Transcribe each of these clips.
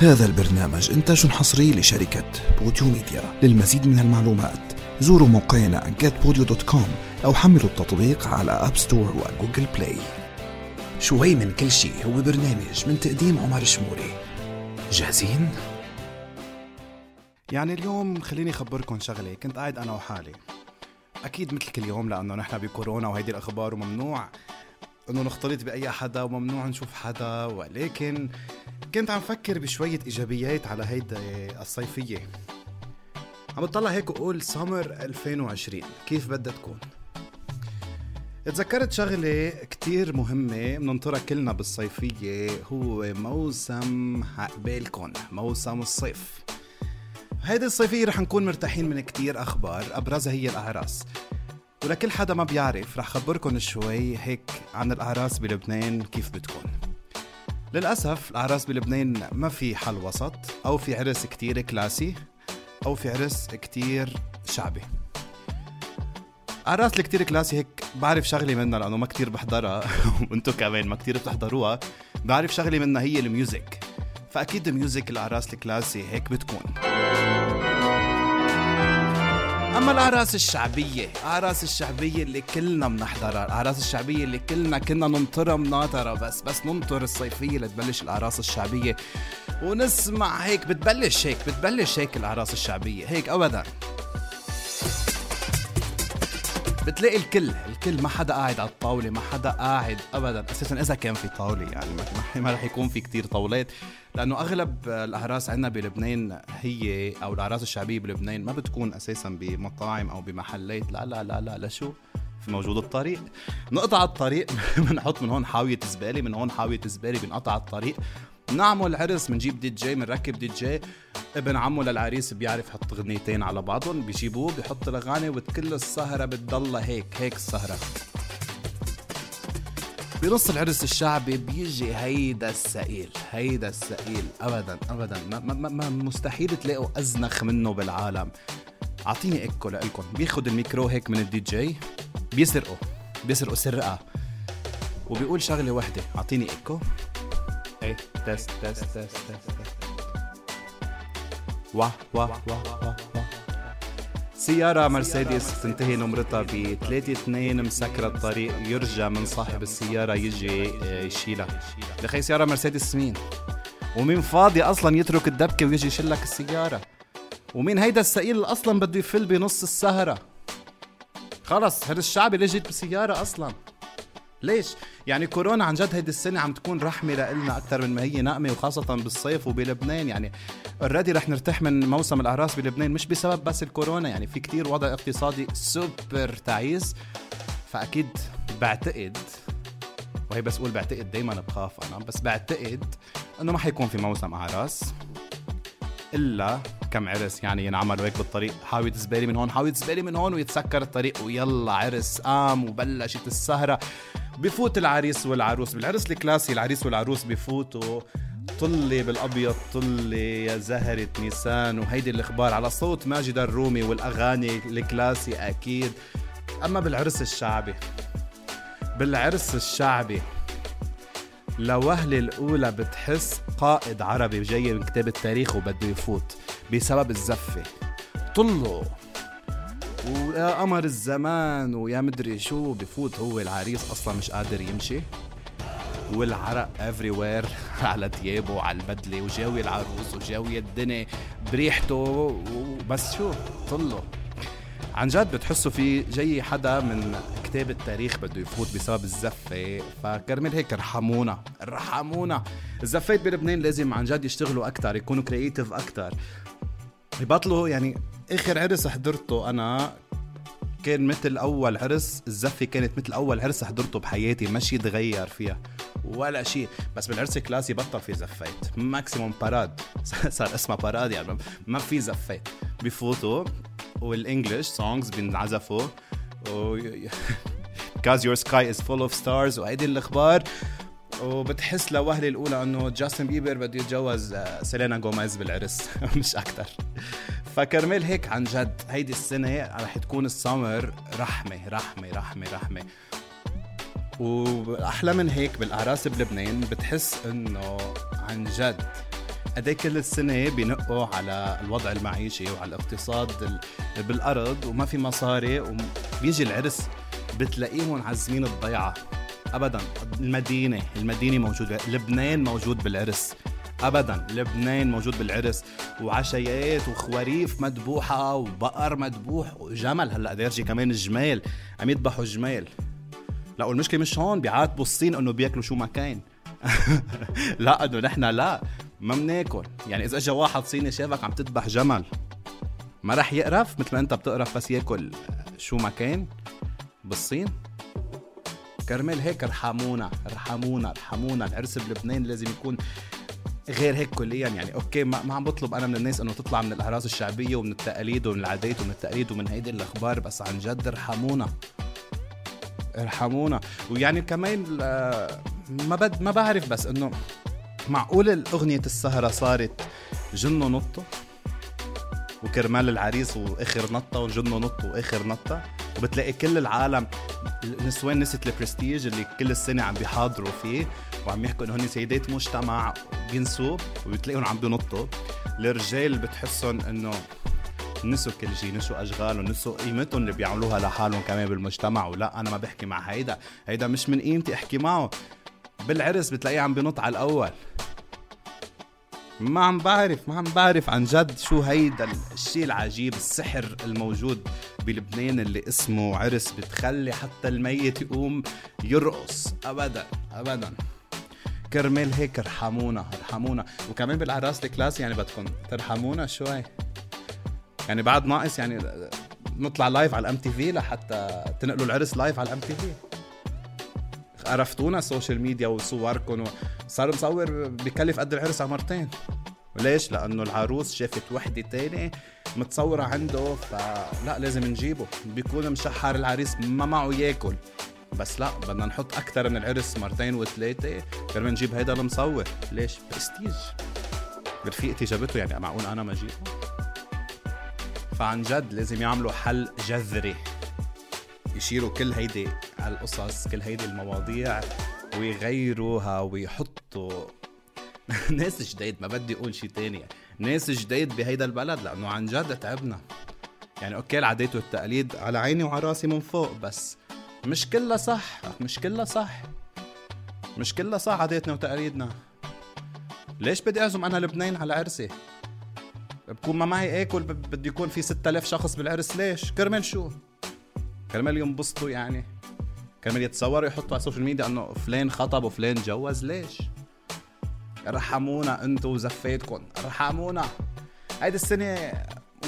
هذا البرنامج إنتاج حصري لشركة Podeo Media. للمزيد من المعلومات زوروا موقعنا getpodio.com أو حملوا التطبيق على App Store و Google Play شوي من كل شيء هو برنامج من تقديم عمر شموري. جاهزين؟ يعني اليوم خليني أخبركم شغلة كنت قاعد أنا وحالي. أكيد مثل كل يوم لأنه نحن بكورونا وهيدي الأخبار وممنوع إنه نختلط بأي حدا وممنوع نشوف حدا ولكن كنت عم فكر بشوية إيجابيات على هيدا الصيفية. عم بطلع هيك وقول سمر 2020 كيف بدها تكون؟ تذكرت شغلة كتير مهمة بننطرها كلنا بالصيفية هو موسم عقبالكن موسم الصيف. هيدي الصيفية رح نكون مرتاحين من كتير أخبار أبرزها هي الأعراس. ولكل حدا ما بيعرف رح خبركن شوي هيك عن الأعراس بلبنان كيف بتكون. للأسف الأعراس بلبنان ما في حل وسط أو في عرس كتير classy أو في عرس كتير شعبي. أعراس الكتير classy هيك بعرف شغلة منها لأنه ما كتير بحضرها. وأنتو كمان ما كتير بتحضروها. بعرف شغلة منها هي ال music. فأكيد ال music الأعراس ال classy هيك بتكون. أما الاعراس الشعبية الاعراس الشعبية اللي كلنا بنحضرها الاعراس الشعبية اللي كلنا كنا ننطرها مناطره بس بس ننطر الصيفية لتبلش الاعراس الشعبية. ونسمع هيك بتبلش هيك بتبلش هيك الاعراس الشعبية هيك ابدا. بتلاقي الكل الكل ما حدا قاعد على الطاولة ما حدا قاعد أبدا. أساسا إذا كان في طاولة يعني ما, رح يكون في كتير طاولات. لأنه أغلب الأعراس عندنا بلبنان هي أو الأعراس الشعبية بلبنان ما بتكون أساسا بمطاعم أو بمحلات. لا لا لا لا لشو في موجود الطريق. نقطع الطريق. بنحط من هون حاوية زبالة من هون حاوية زبالة بنقطع الطريق. نعمل عرس بنجيب دي جي بنركب دي جي ابن عمه للعريس بيعرف يحط غنيتين على بعضهم بيجيبوه بيحط الاغاني وكل السهرة بتضلها هيك هيك السهرة. بنص العرس الشعبي بيجي هيدا السئيل هيدا السئيل ابدا ابدا. ما, ما, ما مستحيل تلاقوا أزنخ منه بالعالم. أعطيني ايكو لكم بياخد الميكرو هيك من الدي جي بيسرقه بيسرقوا سرقة. وبيقول شغلة وحدة. أعطيني ايكو إيه test test test test واه واه واه واه سيارة مرسيدس تنتهي نمرتها ب 3 2 مسكرة الطريق يرجى من صاحب السيارة يجي يشيلها لخي سيارة مرسيدس مين؟ ومين فاضي أصلا يترك الدبكة ويجي يشيلك السيارة؟ ومين هيدا السئيل اللي أصلا بده يفل بنص السهرة؟ خلص هذا الشعبي لجيت بسيارة أصلا ليش؟ يعني كورونا عن جد هيدي السنة عم تكون رحمة لإلنا أكثر من ما هي نقمة وخاصة بالصيف وبلبنان. يعني already رح نرتاح من موسم الأعراس بلبنان مش بسبب بس الكورونا يعني في كتير وضع اقتصادي سوبر تعيس. فأكيد بعتقد وهي بس أقول بعتقد دايما بخاف أنا بس بعتقد إنه ما حيكون في موسم أعراس إلا كم عرس يعني ينعملوا هيك بالطريق. حاوية زبالة من هون حاوية زبالة من هون ويتسكر الطريق ويلا عرس قام وبلشت السهرة. بفوت العريس والعروس بالعرس الكلاسي العريس والعروس بفوتوا. طلي بالأبيض طلي يا زهرة نيسان. وهيدي الإخبار على صوت ماجد الرومي والأغاني الكلاسي أكيد. أما بالعرس الشعبي بالعرس الشعبي لوهلة الأولى بتحس قائد عربي جاي من كتاب التاريخ وبده يفوت بسبب الزفة. طلوا. ويا قمر الزمان ويا مدري شو بفوت هو العريس أصلا مش قادر يمشي. والعرق everywhere على ثيابه وعلى البدلة وجاوي العروس وجاوي الدنيا بريحته. وبس شو طله عن جد بتحسوا في جاي حدا من كتاب التاريخ بده يفوت بسبب الزفة. فكرمال هيك ارحمونا ارحمونا الزفات بلبنان لازم عن جد يشتغلوا أكتر يكونوا creative أكتر. يبطلوا يعني آخر عرس حضرته أنا كان مثل أول عرس الزفة كانت مثل أول عرس حضرته بحياتي ما شيء تغير فيها ولا شيء بس بالعرس ال classy بطل في زفات maximum parade صار اسمها parade يعني ما في زفات بفوتوا وال English songs بينعزفوا و Cause your sky is full of stars وهيدي الأخبار. وبتحس لوهلة الأولى إنه جاستن بيبر بده يتجوز آه، سيلينا جوميز بالعرس. مش أكتر. فكرمال هيك عن جد هيدي السنة رح تكون السمر رحمة رحمة رحمة رحمة. وأحلى من هيك بالأعراس بلبنان بتحس إنه عن جد قد كل السنة بينقوا على الوضع المعيشي وعلى الاقتصاد بالأرض وما في مصاري وبيجي العرس بتلاقيهم عازمين الضيعة. أبدا المدينة المدينة موجودة لبنان موجود بالعرس. ابدا. لبنان موجود بالعرس وعشيات وخواريف مذبوحه وبقر مذبوح وجمل. هلأ ديرجي كمان الجمال عم يذبحوا جمال. لا والمشكلة مش هون. بيعاتبوا الصين إنه بياكلوا شو ما كان. لا إنه نحن لا. ما بناكل يعني إذا اجى واحد صيني شافك عم تذبح جمل ما رح يقرف مثل ما أنت بتقرف بس ياكل شو ما كان بالصين؟ كرمال هيك ارحمونا ارحمونا ارحمونا العرس بلبنان لازم يكون غير هيك كليا يعني. أوكي ما, ما عم بطلب أنا من الناس إنه تطلع من الأعراس الشعبية ومن التقاليد ومن العادات ومن التقاليد ومن هيدي الأخبار بس عن جد ارحمونا. ارحمونا. ويعني كمان آه، ما بد ما بعرف بس إنه معقول الأغنية السهرة صارت جنوا نطوا وكرمال العريس وآخر نطة وجنوا نطوا وآخر نطة؟ وبتلاقي كل العالم النسوان نسيت البرستيج اللي كل السنة عم بيحاضروا فيه وعم يحكوا إنه هن سيدات مجتمع بينسوا وبتلاقيهم عم بينطوا الرجال بتحسهم إنه نسوا كل شيء نسوا أشغالهم نسوا قيمتهم اللي بيعملوها لحالهم كمان بالمجتمع. ولا أنا ما بحكي مع هيدا هيدا مش من قيمتي أحكي معه. بالعرس بتلاقيه عم بينط على الأول. ما عم بعرف ما عم بعرف عن جد شو هيدا الشيء العجيب السحر الموجود بلبنان اللي اسمه عرس بتخلي حتى الميت يقوم يرقص. ابدا ابدا. كرمال هيك ارحمونا ارحمونا. وكمان بالأعراس ال class يعني بدكم ترحمونا شوي. يعني بعد ناقص يعني نطلع live على الام تي في لحتى تنقلوا العرس live على الام تي في عرفتونا ال social media وصوركم صار مصور بكلف قد العرس على مرتين ليش؟ لأنه العروس شافت وحدة تانية متصورة عنده فلا لازم نجيبه بيكون مشحر العريس ما معه ياكل بس لا بدنا نحط أكثر من العرس مرتين وثلاثة كرمال نجيب هيدا المصور ليش؟ برستيج رفيقتي جابته يعني معقول أنا ما أجيبه؟ فعن جد لازم يعملوا حل جذري يشيلوا كل هيدي القصص كل هيدي المواضيع ويغيروها ويحطوا. ناس جديد ما بدي أقول شيء تاني. ناس جديد بهيدا البلد لأنه عن جد تعبنا. يعني okay العادات والتقاليد على عيني وعلى راسي من فوق بس مش كلها صح مش كلها صح. مش كلها صح عاداتنا وتقاليدنا. ليش بدي أعزم أنا لبنان على عرسي؟ بكون ما معي آكل بدي يكون في 6000 شخص بالعرس ليش؟ كرمال شو؟ كرمال ينبسطوا يعني. كرمال يتصوروا يحطوا على ال social media انه فلان خطب وفلان جوز. ليش؟ ارحمونا انتو وزفيتكم. ارحمونا هيدي السنة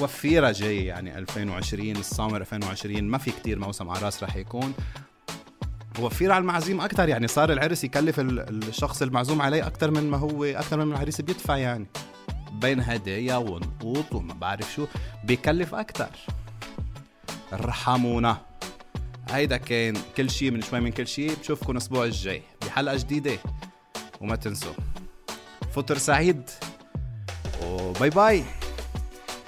وفيرة جاي يعني 2020 السامر 2020 ما في كتير موسم عراس رح يكون. وفير على المعزيم أكثر يعني. صار العرس يكلف الشخص المعزوم عليه أكثر من ما هو أكثر من العريس بيدفع يعني. بين هدايا ونقوط وما بعرف شو. بيكلف أكثر ارحمونا هيدا كان كل شيء من شوي من كل شيء بشوفكم الأسبوع الجاي بحلقة جديدة وما تنسوا. فطر سعيد وباي باي.